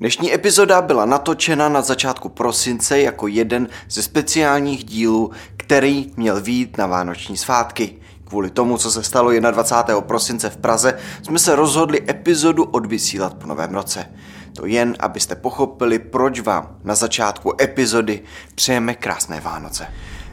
Dnešní epizoda byla natočena na začátku prosince jako jeden ze speciálních dílů, který měl výjít na Vánoční svátky. Kvůli tomu, co se stalo 21. prosince v Praze, jsme se rozhodli epizodu odvysílat po novém roce. To jen, abyste pochopili, proč vám na začátku epizody přejeme krásné Vánoce.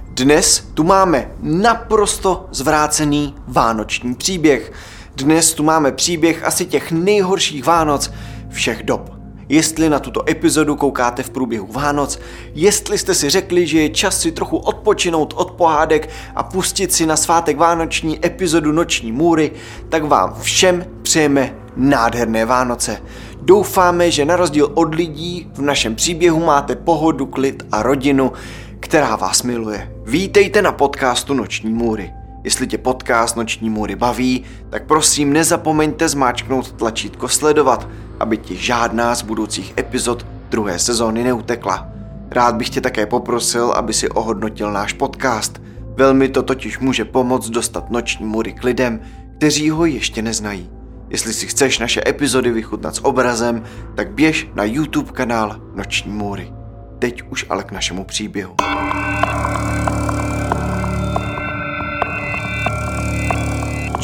Dnes tu máme naprosto zvrácený vánoční příběh. Dnes tu máme příběh asi těch nejhorších Vánoc všech dob jestli na tuto epizodu koukáte v průběhu Vánoc, jestli jste si řekli, že je čas si trochu odpočinout od pohádek a pustit si na svátek vánoční epizodu Noční můry, tak vám všem přejeme nádherné Vánoce. Doufáme, že na rozdíl od lidí v našem příběhu máte pohodu, klid a rodinu, která vás miluje. Vítejte na podcastu Noční můry. Jestli tě podcast Noční můry baví, tak prosím nezapomeňte zmáčknout tlačítko sledovat, aby ti žádná z budoucích epizod druhé sezóny neutekla. Rád bych tě také poprosil, aby si ohodnotil náš podcast. Velmi to totiž může pomoct dostat Noční můry k lidem, kteří ho ještě neznají. Jestli si chceš naše epizody vychutnat s obrazem, tak běž na YouTube kanál Noční můry. Teď už ale k našemu příběhu.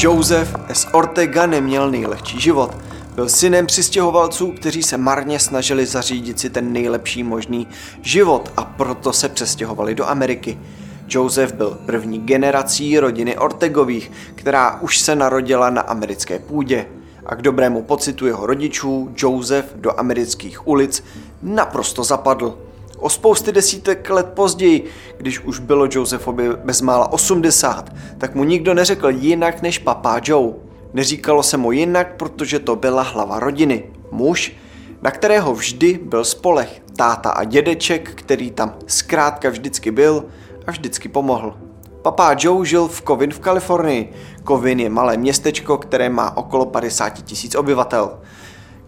Joseph S. Ortega neměl nejlehčí život. Byl synem přistěhovalců, kteří se marně snažili zařídit si ten nejlepší možný život a proto se přestěhovali do Ameriky. Joseph byl první generací rodiny Ortegových, která už se narodila na americké půdě. A k dobrému pocitu jeho rodičů Joseph do amerických ulic naprosto zapadl. O spousty desítek let později, když už bylo Josephovi bezmála 80, tak mu nikdo neřekl jinak než papá Joe. Neříkalo se mu jinak, protože to byla hlava rodiny. Muž, na kterého vždy byl spolech. Táta a dědeček, který tam zkrátka vždycky byl a vždycky pomohl. Papá Joe žil v Kovin v Kalifornii. Kovin je malé městečko, které má okolo 50 tisíc obyvatel.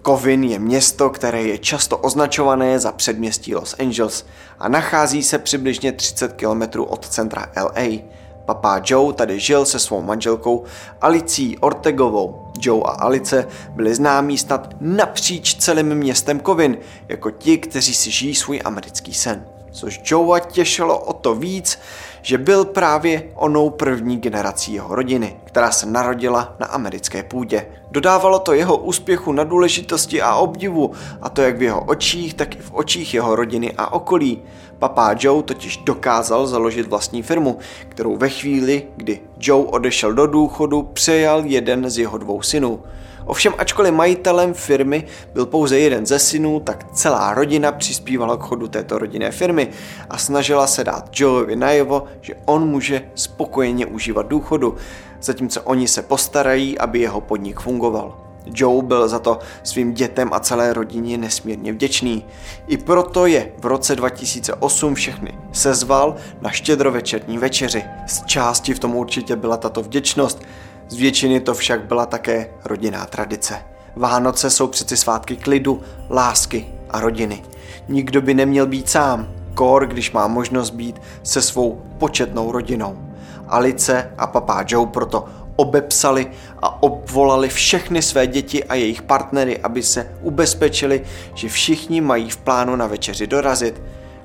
Kovin je město, které je často označované za předměstí Los Angeles a nachází se přibližně 30 km od centra LA. Papá Joe tady žil se svou manželkou Alicí Ortegovou. Joe a Alice byli známí snad napříč celým městem Kovin, jako ti, kteří si žijí svůj americký sen. Což Joea těšilo o to víc, že byl právě onou první generací jeho rodiny, která se narodila na americké půdě. Dodávalo to jeho úspěchu na důležitosti a obdivu, a to jak v jeho očích, tak i v očích jeho rodiny a okolí. Papá Joe totiž dokázal založit vlastní firmu, kterou ve chvíli, kdy Joe odešel do důchodu, přejal jeden z jeho dvou synů. Ovšem ačkoliv majitelem firmy byl pouze jeden ze synů, tak celá rodina přispívala k chodu této rodinné firmy a snažila se dát Joeovi najevo, že on může spokojeně užívat důchodu, zatímco oni se postarají, aby jeho podnik fungoval. Joe byl za to svým dětem a celé rodině nesmírně vděčný. I proto je v roce 2008 všechny sezval na štědrovečerní večeři. Z části v tom určitě byla tato vděčnost, z většiny to však byla také rodinná tradice. Vánoce jsou přeci svátky klidu, lásky a rodiny. Nikdo by neměl být sám, kor, když má možnost být se svou početnou rodinou. Alice a papá Joe proto obepsali a obvolali všechny své děti a jejich partnery, aby se ubezpečili, že všichni mají v plánu na večeři dorazit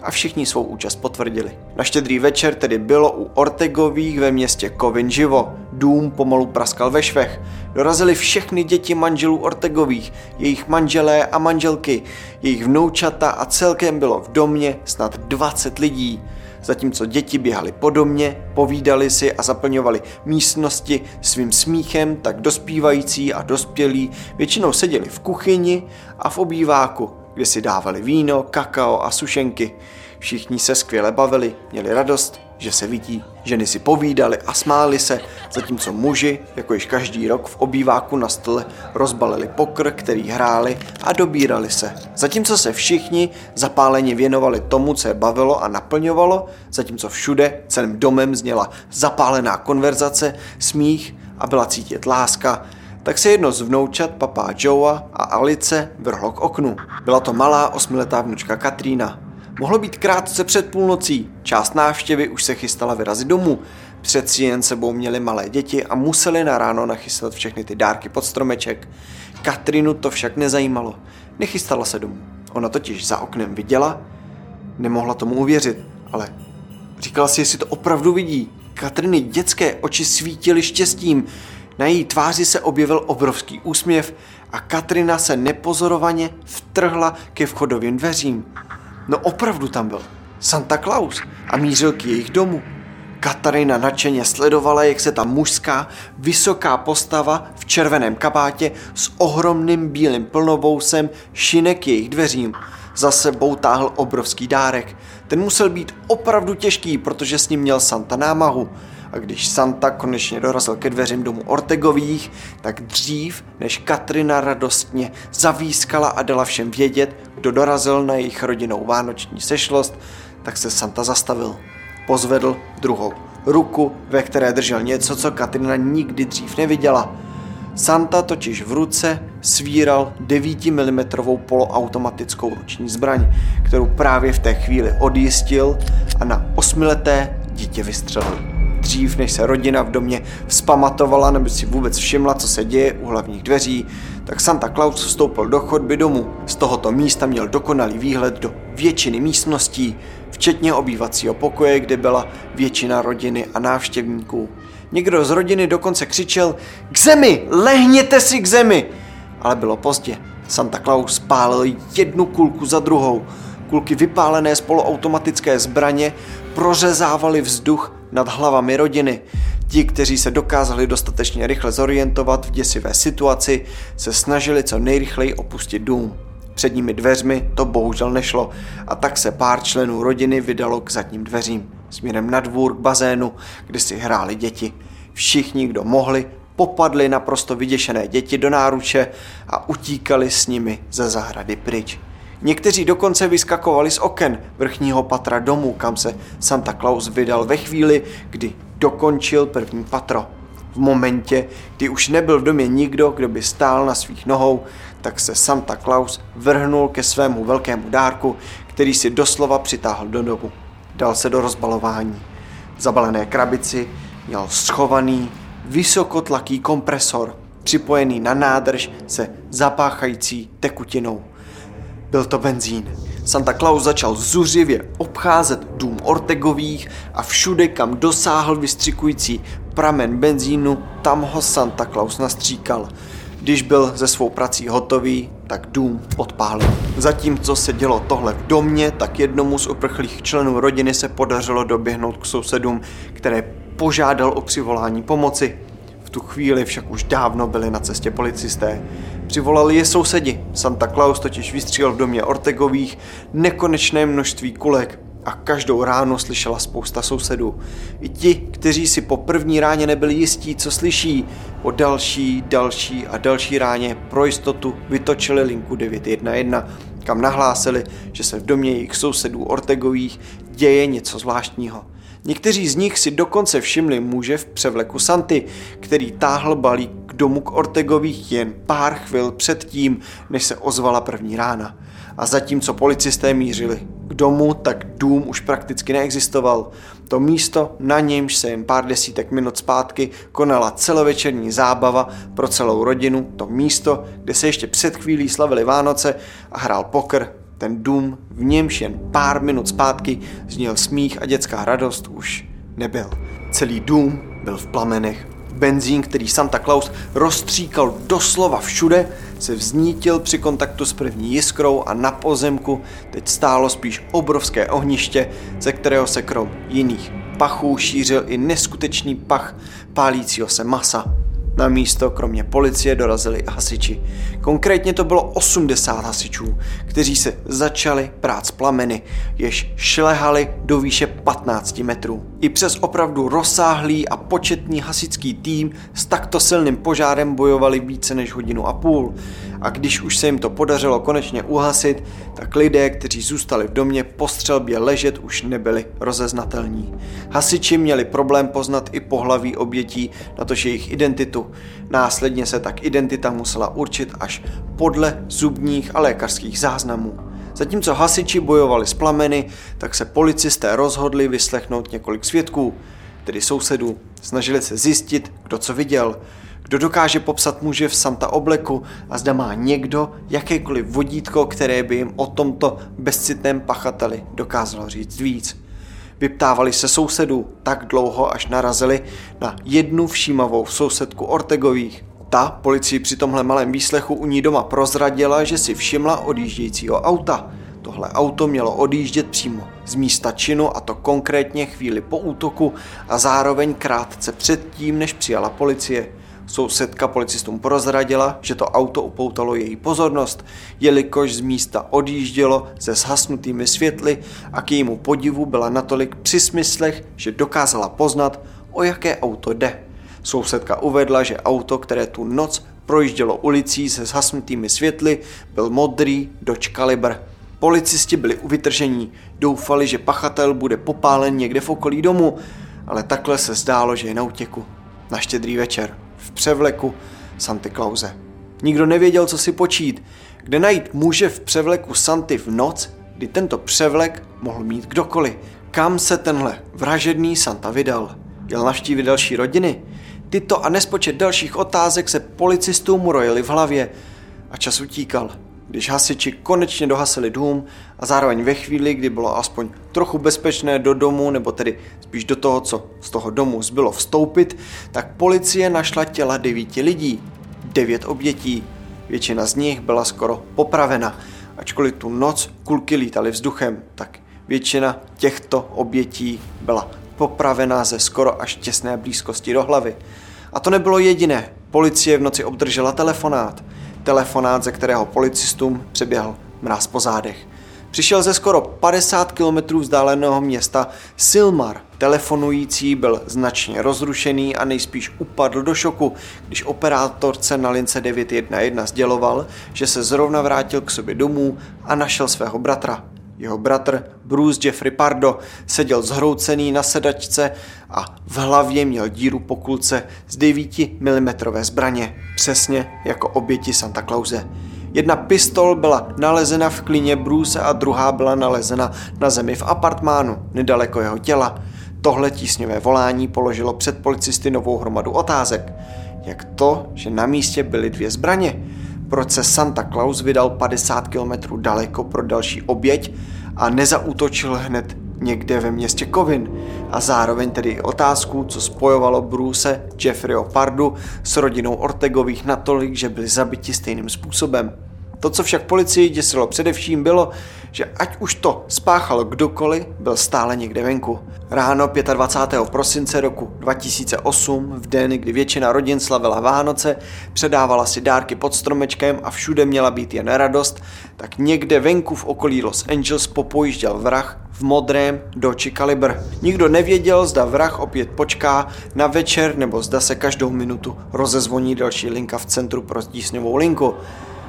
a všichni svou účast potvrdili. Na štědrý večer tedy bylo u Ortegových ve městě Kovin živo. Dům pomalu praskal ve švech. Dorazili všechny děti manželů Ortegových, jejich manželé a manželky, jejich vnoučata a celkem bylo v domě snad 20 lidí. Zatímco děti běhali po domě, povídali si a zaplňovali místnosti svým smíchem, tak dospívající a dospělí většinou seděli v kuchyni a v obýváku, kde si dávali víno, kakao a sušenky. Všichni se skvěle bavili, měli radost, že se vidí. Ženy si povídali a smáli se, zatímco muži, jako již každý rok v obýváku na stole, rozbalili pokr, který hráli a dobírali se. Zatímco se všichni zapáleně věnovali tomu, co je bavilo a naplňovalo, zatímco všude celým domem zněla zapálená konverzace, smích a byla cítit láska, tak se jedno z vnoučat papá Joea a Alice vrhlo k oknu. Byla to malá osmiletá vnučka Katrína. Mohlo být krátce před půlnocí, část návštěvy už se chystala vyrazit domů. Přeci jen sebou měli malé děti a museli na ráno nachystat všechny ty dárky pod stromeček. Katrinu to však nezajímalo. Nechystala se domů. Ona totiž za oknem viděla, nemohla tomu uvěřit, ale říkala si, jestli to opravdu vidí. Katriny dětské oči svítily štěstím, na její tváři se objevil obrovský úsměv a Katrina se nepozorovaně vtrhla ke vchodovým dveřím. No opravdu tam byl Santa Claus a mířil k jejich domu. Katarina nadšeně sledovala, jak se ta mužská, vysoká postava v červeném kabátě s ohromným bílým plnovousem šine k jejich dveřím. Za sebou táhl obrovský dárek. Ten musel být opravdu těžký, protože s ním měl Santa námahu. A když Santa konečně dorazil ke dveřím domu Ortegových, tak dřív, než Katrina radostně zavískala a dala všem vědět, kdo dorazil na jejich rodinou vánoční sešlost, tak se Santa zastavil. Pozvedl druhou ruku, ve které držel něco, co Katrina nikdy dřív neviděla. Santa totiž v ruce svíral 9 mm poloautomatickou ruční zbraň, kterou právě v té chvíli odjistil a na osmileté dítě vystřelil. Dřív, než se rodina v domě vzpamatovala nebo si vůbec všimla, co se děje u hlavních dveří, tak Santa Claus vstoupil do chodby domu. Z tohoto místa měl dokonalý výhled do většiny místností, včetně obývacího pokoje, kde byla většina rodiny a návštěvníků. Někdo z rodiny dokonce křičel k zemi, lehněte si k zemi! Ale bylo pozdě. Santa Claus pálil jednu kulku za druhou. Kulky vypálené z poloautomatické zbraně prořezávaly vzduch nad hlavami rodiny. Ti, kteří se dokázali dostatečně rychle zorientovat v děsivé situaci, se snažili co nejrychleji opustit dům. Před nimi dveřmi to bohužel nešlo a tak se pár členů rodiny vydalo k zadním dveřím, směrem na dvůr k bazénu, kde si hráli děti. Všichni, kdo mohli, popadli naprosto vyděšené děti do náruče a utíkali s nimi ze zahrady pryč. Někteří dokonce vyskakovali z oken vrchního patra domu, kam se Santa Claus vydal ve chvíli, kdy dokončil první patro. V momentě, kdy už nebyl v domě nikdo, kdo by stál na svých nohou, tak se Santa Claus vrhnul ke svému velkému dárku, který si doslova přitáhl do domu. Dal se do rozbalování. V zabalené krabici měl schovaný vysokotlaký kompresor, připojený na nádrž se zapáchající tekutinou. Byl to benzín. Santa Claus začal zuřivě obcházet dům Ortegových a všude, kam dosáhl vystřikující pramen benzínu, tam ho Santa Claus nastříkal. Když byl ze svou prací hotový, tak dům odpálil. Zatímco se dělo tohle v domě, tak jednomu z uprchlých členů rodiny se podařilo doběhnout k sousedům, které požádal o přivolání pomoci. V tu chvíli však už dávno byli na cestě policisté. Přivolali je sousedi. Santa Claus totiž vystřílel v domě Ortegových nekonečné množství kulek a každou ráno slyšela spousta sousedů. I ti, kteří si po první ráně nebyli jistí, co slyší, po další, další a další ráně pro jistotu vytočili linku 911, kam nahlásili, že se v domě jejich sousedů Ortegových děje něco zvláštního. Někteří z nich si dokonce všimli muže v převleku Santy, který táhl balík domu k Ortegových jen pár chvil před tím, než se ozvala první rána. A zatímco policisté mířili k domu, tak dům už prakticky neexistoval. To místo, na němž se jen pár desítek minut zpátky konala celovečerní zábava pro celou rodinu, to místo, kde se ještě před chvílí slavili Vánoce a hrál pokr, ten dům, v němž jen pár minut zpátky zněl smích a dětská radost, už nebyl. Celý dům byl v plamenech. Benzín, který Santa Claus rozstříkal doslova všude, se vznítil při kontaktu s první jiskrou a na pozemku teď stálo spíš obrovské ohniště, ze kterého se krom jiných pachů šířil i neskutečný pach pálícího se masa. Na místo kromě policie dorazili hasiči. Konkrétně to bylo 80 hasičů, kteří se začali prát s plameny, jež šlehali do výše 15 metrů. I přes opravdu rozsáhlý a početný hasičský tým s takto silným požárem bojovali více než hodinu a půl. A když už se jim to podařilo konečně uhasit, tak lidé, kteří zůstali v domě po střelbě ležet, už nebyli rozeznatelní. Hasiči měli problém poznat i pohlaví obětí, natož jejich identitu. Následně se tak identita musela určit až podle zubních a lékařských záznamů. Zatímco hasiči bojovali s plameny, tak se policisté rozhodli vyslechnout několik svědků, tedy sousedů. Snažili se zjistit, kdo co viděl. Kdo dokáže popsat muže v Santa obleku a zda má někdo jakékoliv vodítko, které by jim o tomto bezcitném pachateli dokázalo říct víc. Vyptávali se sousedů tak dlouho, až narazili na jednu všímavou sousedku Ortegových. Ta policii při tomhle malém výslechu u ní doma prozradila, že si všimla odjíždějícího auta. Tohle auto mělo odjíždět přímo z místa činu a to konkrétně chvíli po útoku a zároveň krátce předtím, než přijala policie. Sousedka policistům prozradila, že to auto upoutalo její pozornost, jelikož z místa odjíždělo se zhasnutými světly a k jejímu podivu byla natolik při smyslech, že dokázala poznat, o jaké auto jde. Sousedka uvedla, že auto, které tu noc projíždělo ulicí se zhasnutými světly, byl modrý Dodge Caliber. Policisti byli u vytržení, doufali, že pachatel bude popálen někde v okolí domu, ale takhle se zdálo, že je na útěku. Na štědrý večer v převleku Santy Clause. Nikdo nevěděl, co si počít, kde najít muže v převleku Santy v noc, kdy tento převlek mohl mít kdokoliv. Kam se tenhle vražedný Santa vydal? Jel navštívit další rodiny? Tyto a nespočet dalších otázek se policistům rojily v hlavě a čas utíkal. Když hasiči konečně dohasili dům a zároveň ve chvíli, kdy bylo aspoň trochu bezpečné do domu, nebo tedy spíš do toho, co z toho domu zbylo vstoupit, tak policie našla těla devíti lidí. Devět obětí. Většina z nich byla skoro popravena. Ačkoliv tu noc kulky lítaly vzduchem, tak většina těchto obětí byla popravená ze skoro až těsné blízkosti do hlavy. A to nebylo jediné. Policie v noci obdržela telefonát – telefonát, ze kterého policistům přeběhl mráz po zádech. Přišel ze skoro 50 km vzdáleného města Silmar. Telefonující byl značně rozrušený a nejspíš upadl do šoku, když operátorce na lince 911 sděloval, že se zrovna vrátil k sobě domů a našel svého bratra. Jeho bratr Bruce Jeffrey Pardo seděl zhroucený na sedačce a v hlavě měl díru po kulce z 9 mm zbraně, přesně jako oběti Santa Clause. Jedna pistol byla nalezena v klíně Bruce a druhá byla nalezena na zemi v apartmánu, nedaleko jeho těla. Tohle tísňové volání položilo před policisty novou hromadu otázek. Jak to, že na místě byly dvě zbraně? Proč se Santa Claus vydal 50 km daleko pro další oběť a nezautočil hned někde ve městě Kovin a zároveň tedy otázku, co spojovalo Bruce Jeffreyho Pardu s rodinou Ortegových natolik, že byli zabiti stejným způsobem. To, co však policii děsilo především, bylo, že ať už to spáchal kdokoliv, byl stále někde venku. Ráno 25. prosince roku 2008, v den, kdy většina rodin slavila Vánoce, předávala si dárky pod stromečkem a všude měla být jen radost, tak někde venku v okolí Los Angeles popojížděl vrah v modrém Dodge Caliber. Nikdo nevěděl, zda vrah opět počká na večer nebo zda se každou minutu rozezvoní další linka v centru pro stísňovou linku.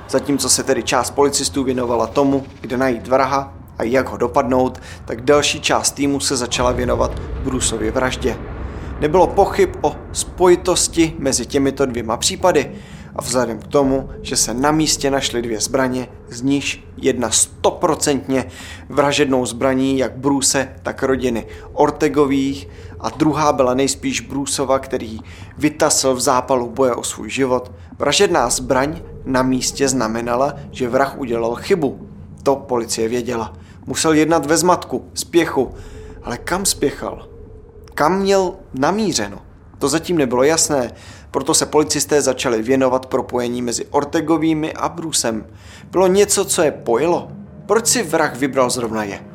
Zatímco se tedy část policistů věnovala tomu, kde najít vraha a jak ho dopadnout, tak další část týmu se začala věnovat Bruceově vraždě. Nebylo pochyb o spojitosti mezi těmito dvěma případy a vzhledem k tomu, že se na místě našly dvě zbraně, z níž jedna stoprocentně vražednou zbraní jak Bruce, tak rodiny Ortegových a druhá byla nejspíš Bruceova, který vytasl v zápalu boje o svůj život. Vražedná zbraň na místě znamenala, že vrah udělal chybu. To policie věděla. Musel jednat ve zmatku, spěchu. Ale kam spěchal? Kam měl namířeno? To zatím nebylo jasné, proto se policisté začali věnovat propojení mezi Ortegovými a Brusem. Bylo něco, co je pojilo? Proč si vrah vybral zrovna je?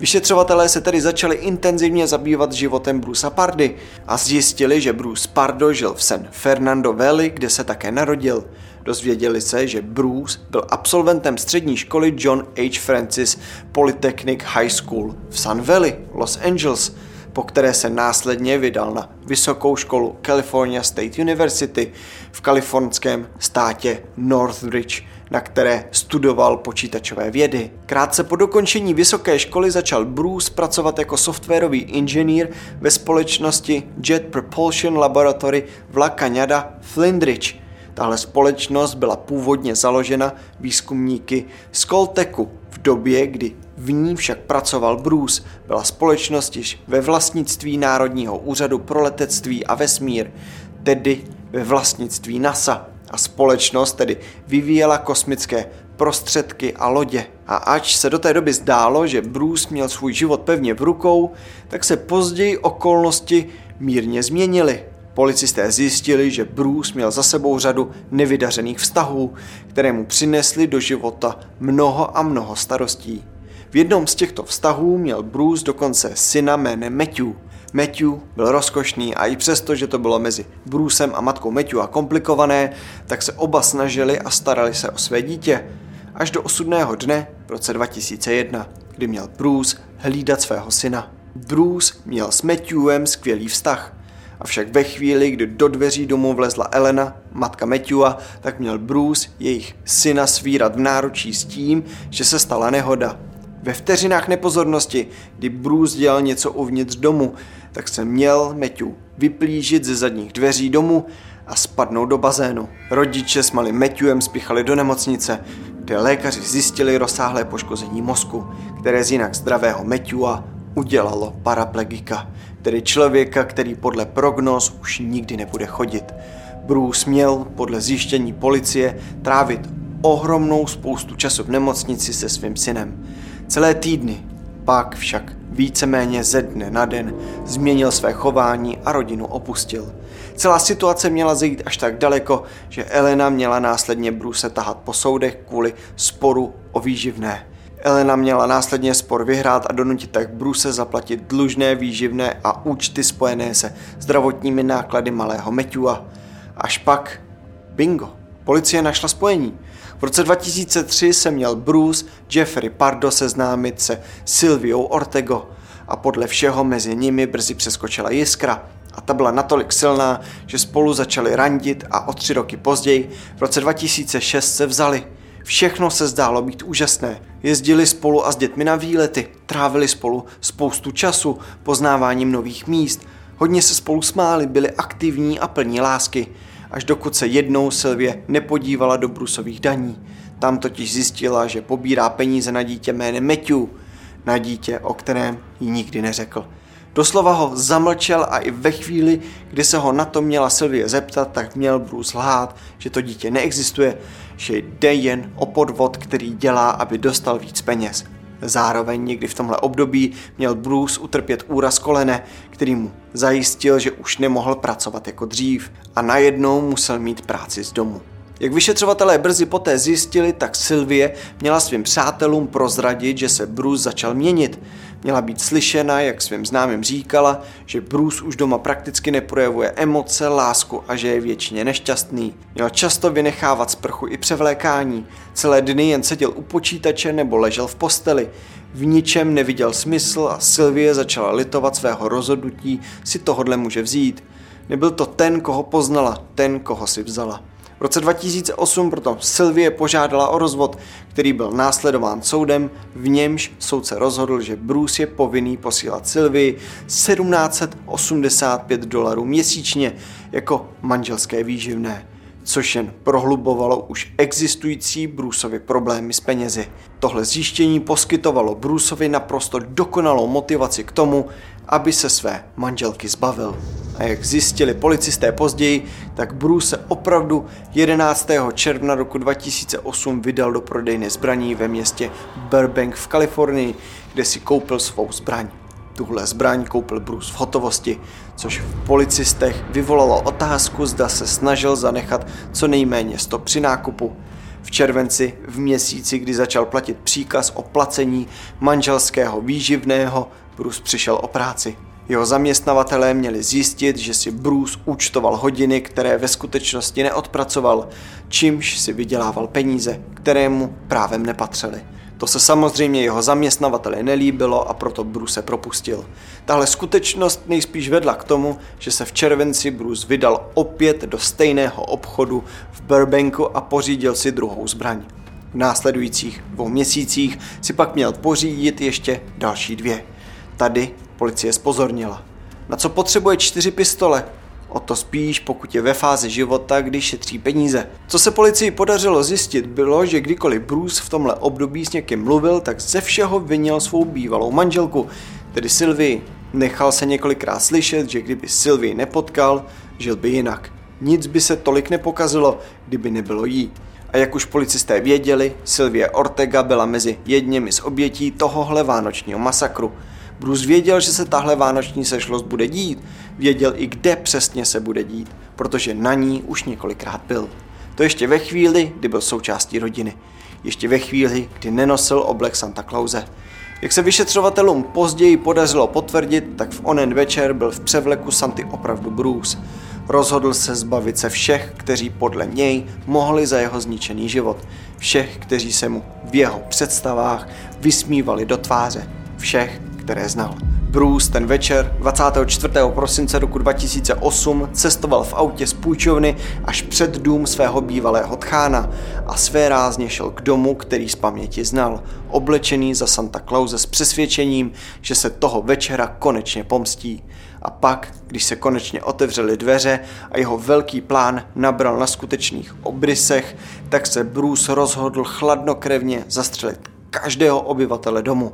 Vyšetřovatelé se tedy začali intenzivně zabývat životem Brusa Pardy a zjistili, že Bruce Pardo žil v San Fernando Valley, kde se také narodil. Dozvěděli se, že Bruce byl absolventem střední školy John H. Francis Polytechnic High School v Sun Valley, Los Angeles, po které se následně vydal na vysokou školu California State University v kalifornském státě Northridge, na které studoval počítačové vědy. Krátce po dokončení vysoké školy začal Bruce pracovat jako softwarový inženýr ve společnosti Jet Propulsion Laboratory v La Cañada, Flindridge. Tahle společnost byla původně založena výzkumníky z Coltechu v době, kdy v ní však pracoval Bruce, byla společnost již ve vlastnictví Národního úřadu pro letectví a vesmír, tedy ve vlastnictví NASA a společnost tedy vyvíjela kosmické prostředky a lodě. A ač se do té doby zdálo, že Bruce měl svůj život pevně v rukou, tak se později okolnosti mírně změnily. Policisté zjistili, že Bruce měl za sebou řadu nevydařených vztahů, které mu přinesly do života mnoho a mnoho starostí. V jednom z těchto vztahů měl Bruce dokonce syna jménem Matthew. Matthew byl rozkošný a i přesto, že to bylo mezi Brucem a matkou Matthew a komplikované, tak se oba snažili a starali se o své dítě. Až do osudného dne v roce 2001, kdy měl Bruce hlídat svého syna. Bruce měl s Matthewem skvělý vztah. Avšak ve chvíli, kdy do dveří domu vlezla Elena, matka Matthewa, tak měl Bruce jejich syna svírat v náručí s tím, že se stala nehoda. Ve vteřinách nepozornosti, kdy Bruce dělal něco uvnitř domu, tak se měl Matthew vyplížit ze zadních dveří domu a spadnout do bazénu. Rodiče s malým Matthewem spíchali do nemocnice, kde lékaři zjistili rozsáhlé poškození mozku, které z jinak zdravého Matthewa udělalo paraplegika, tedy člověka, který podle prognóz už nikdy nebude chodit. Bruce měl podle zjištění policie trávit ohromnou spoustu času v nemocnici se svým synem. Celé týdny, pak však víceméně ze dne na den změnil své chování a rodinu opustil. Celá situace měla zajít až tak daleko, že Elena měla následně Bruce tahat po soudech kvůli sporu o výživné. Elena měla následně spor vyhrát a donutit tak Bruce zaplatit dlužné výživné a účty spojené se zdravotními náklady malého Matthewa. Až pak, bingo, policie našla spojení. V roce 2003 se měl Bruce Jeffrey Pardo seznámit se Silviou Ortego a podle všeho mezi nimi brzy přeskočila jiskra a ta byla natolik silná, že spolu začali randit a o tři roky později, v roce 2006 se vzali. Všechno se zdálo být úžasné. Jezdili spolu a s dětmi na výlety, trávili spolu spoustu času poznáváním nových míst, hodně se spolu smáli, byli aktivní a plní lásky až dokud se jednou Sylvie nepodívala do Brusových daní. Tam totiž zjistila, že pobírá peníze na dítě jménem Matthew, na dítě, o kterém jí nikdy neřekl. Doslova ho zamlčel a i ve chvíli, kdy se ho na to měla Sylvie zeptat, tak měl Bruce lhát, že to dítě neexistuje, že jde jen o podvod, který dělá, aby dostal víc peněz. Zároveň někdy v tomhle období měl Bruce utrpět úraz kolene, který mu zajistil, že už nemohl pracovat jako dřív a najednou musel mít práci z domu. Jak vyšetřovatelé brzy poté zjistili, tak Sylvie měla svým přátelům prozradit, že se Bruce začal měnit. Měla být slyšena, jak svým známým říkala, že Bruce už doma prakticky neprojevuje emoce, lásku a že je většině nešťastný. Měl často vynechávat sprchu i převlékání. Celé dny jen seděl u počítače nebo ležel v posteli. V ničem neviděl smysl a Sylvie začala litovat svého rozhodnutí si tohodle může vzít. Nebyl to ten, koho poznala, ten, koho si vzala. V roce 2008 proto Sylvie požádala o rozvod, který byl následován soudem, v němž soudce rozhodl, že Bruce je povinný posílat Sylvii 1785 dolarů měsíčně jako manželské výživné což jen prohlubovalo už existující Bruceovi problémy s penězi. Tohle zjištění poskytovalo Bruceovi naprosto dokonalou motivaci k tomu, aby se své manželky zbavil. A jak zjistili policisté později, tak Bruce se opravdu 11. června roku 2008 vydal do prodejny zbraní ve městě Burbank v Kalifornii, kde si koupil svou zbraň. Tuhle zbraň koupil Bruce v hotovosti, což v policistech vyvolalo otázku, zda se snažil zanechat co nejméně 100 při nákupu. V červenci, v měsíci, kdy začal platit příkaz o placení manželského výživného, Bruce přišel o práci. Jeho zaměstnavatelé měli zjistit, že si Bruce účtoval hodiny, které ve skutečnosti neodpracoval, čímž si vydělával peníze, které mu právem nepatřely. To se samozřejmě jeho zaměstnavateli nelíbilo a proto Bruce propustil. Tahle skutečnost nejspíš vedla k tomu, že se v červenci Bruce vydal opět do stejného obchodu v Burbanku a pořídil si druhou zbraň. V následujících dvou měsících si pak měl pořídit ještě další dvě. Tady policie spozornila. Na co potřebuje čtyři pistole? O to spíš, pokud je ve fázi života, kdy šetří peníze. Co se policii podařilo zjistit, bylo, že kdykoliv Bruce v tomhle období s někým mluvil, tak ze všeho vinil svou bývalou manželku, tedy Sylvie. Nechal se několikrát slyšet, že kdyby Sylvie nepotkal, žil by jinak. Nic by se tolik nepokazilo, kdyby nebylo jí. A jak už policisté věděli, Sylvie Ortega byla mezi jedněmi z obětí tohohle vánočního masakru. Bruce věděl, že se tahle vánoční sešlost bude dít, věděl i kde přesně se bude dít, protože na ní už několikrát byl. To ještě ve chvíli, kdy byl součástí rodiny. Ještě ve chvíli, kdy nenosil oblek Santa Clause. Jak se vyšetřovatelům později podařilo potvrdit, tak v onen večer byl v převleku Santy opravdu Bruce. Rozhodl se zbavit se všech, kteří podle něj mohli za jeho zničený život. Všech, kteří se mu v jeho představách vysmívali do tváře. Všech, které znal. Bruce ten večer 24. prosince roku 2008 cestoval v autě z půjčovny až před dům svého bývalého tchána a své rázně šel k domu, který z paměti znal, oblečený za Santa Clause s přesvědčením, že se toho večera konečně pomstí. A pak, když se konečně otevřely dveře a jeho velký plán nabral na skutečných obrysech, tak se Bruce rozhodl chladnokrevně zastřelit každého obyvatele domu.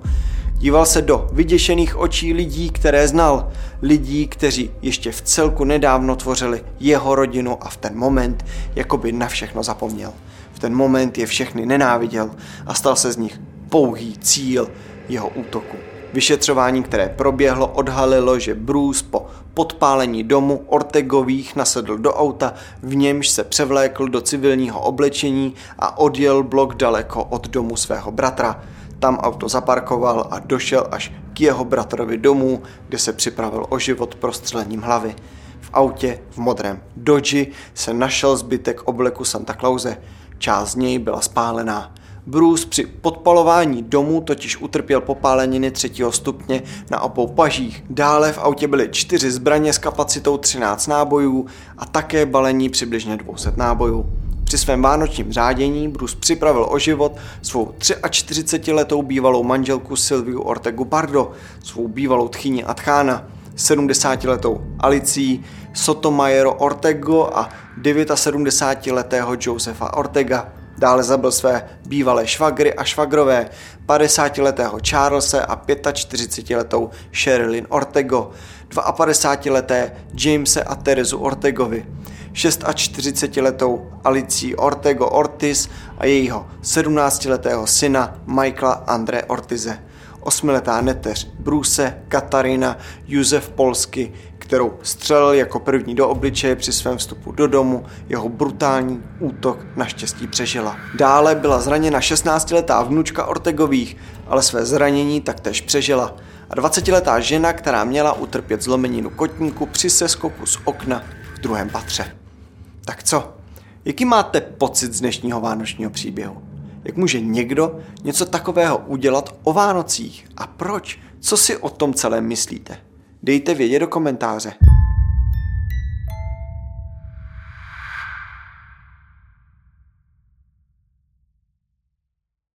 Díval se do vyděšených očí lidí, které znal, lidí, kteří ještě v celku nedávno tvořili jeho rodinu a v ten moment jakoby na všechno zapomněl. V ten moment je všechny nenáviděl a stal se z nich pouhý cíl jeho útoku. Vyšetřování, které proběhlo, odhalilo, že Bruce po podpálení domu Ortegových nasedl do auta, v němž se převlékl do civilního oblečení a odjel blok daleko od domu svého bratra. Tam auto zaparkoval a došel až k jeho bratrovi domů, kde se připravil o život prostřelením hlavy. V autě v modrém Dodži se našel zbytek obleku Santa Clause. Část z něj byla spálená. Bruce při podpalování domu totiž utrpěl popáleniny třetího stupně na obou pažích. Dále v autě byly čtyři zbraně s kapacitou 13 nábojů a také balení přibližně 200 nábojů. Při svém vánočním řádění Bruce připravil o život svou 43-letou bývalou manželku Silviu Ortegu Bardo, svou bývalou tchyni a tchána, 70-letou Alicí Sotomayero Ortego a 79-letého Josefa Ortega. Dále zabil své bývalé švagry a švagrové, 50-letého Charlesa a 45-letou Sherilyn Ortego, 52-leté Jamese a Terezu Ortegovi, 46-letou Alicí Ortego Ortiz a jejího 17-letého syna Michaela Andre Ortize, 8-letá neteř Bruce Katarina Josef Polsky, kterou střelil jako první do obličeje při svém vstupu do domu, jeho brutální útok naštěstí přežila. Dále byla zraněna 16-letá vnučka Ortegových, ale své zranění taktéž přežila. A 20-letá žena, která měla utrpět zlomeninu kotníku při seskoku z okna v druhém patře. Tak co? Jaký máte pocit z dnešního vánočního příběhu? Jak může někdo něco takového udělat o Vánocích? A proč? Co si o tom celém myslíte? Dejte vědět do komentáře.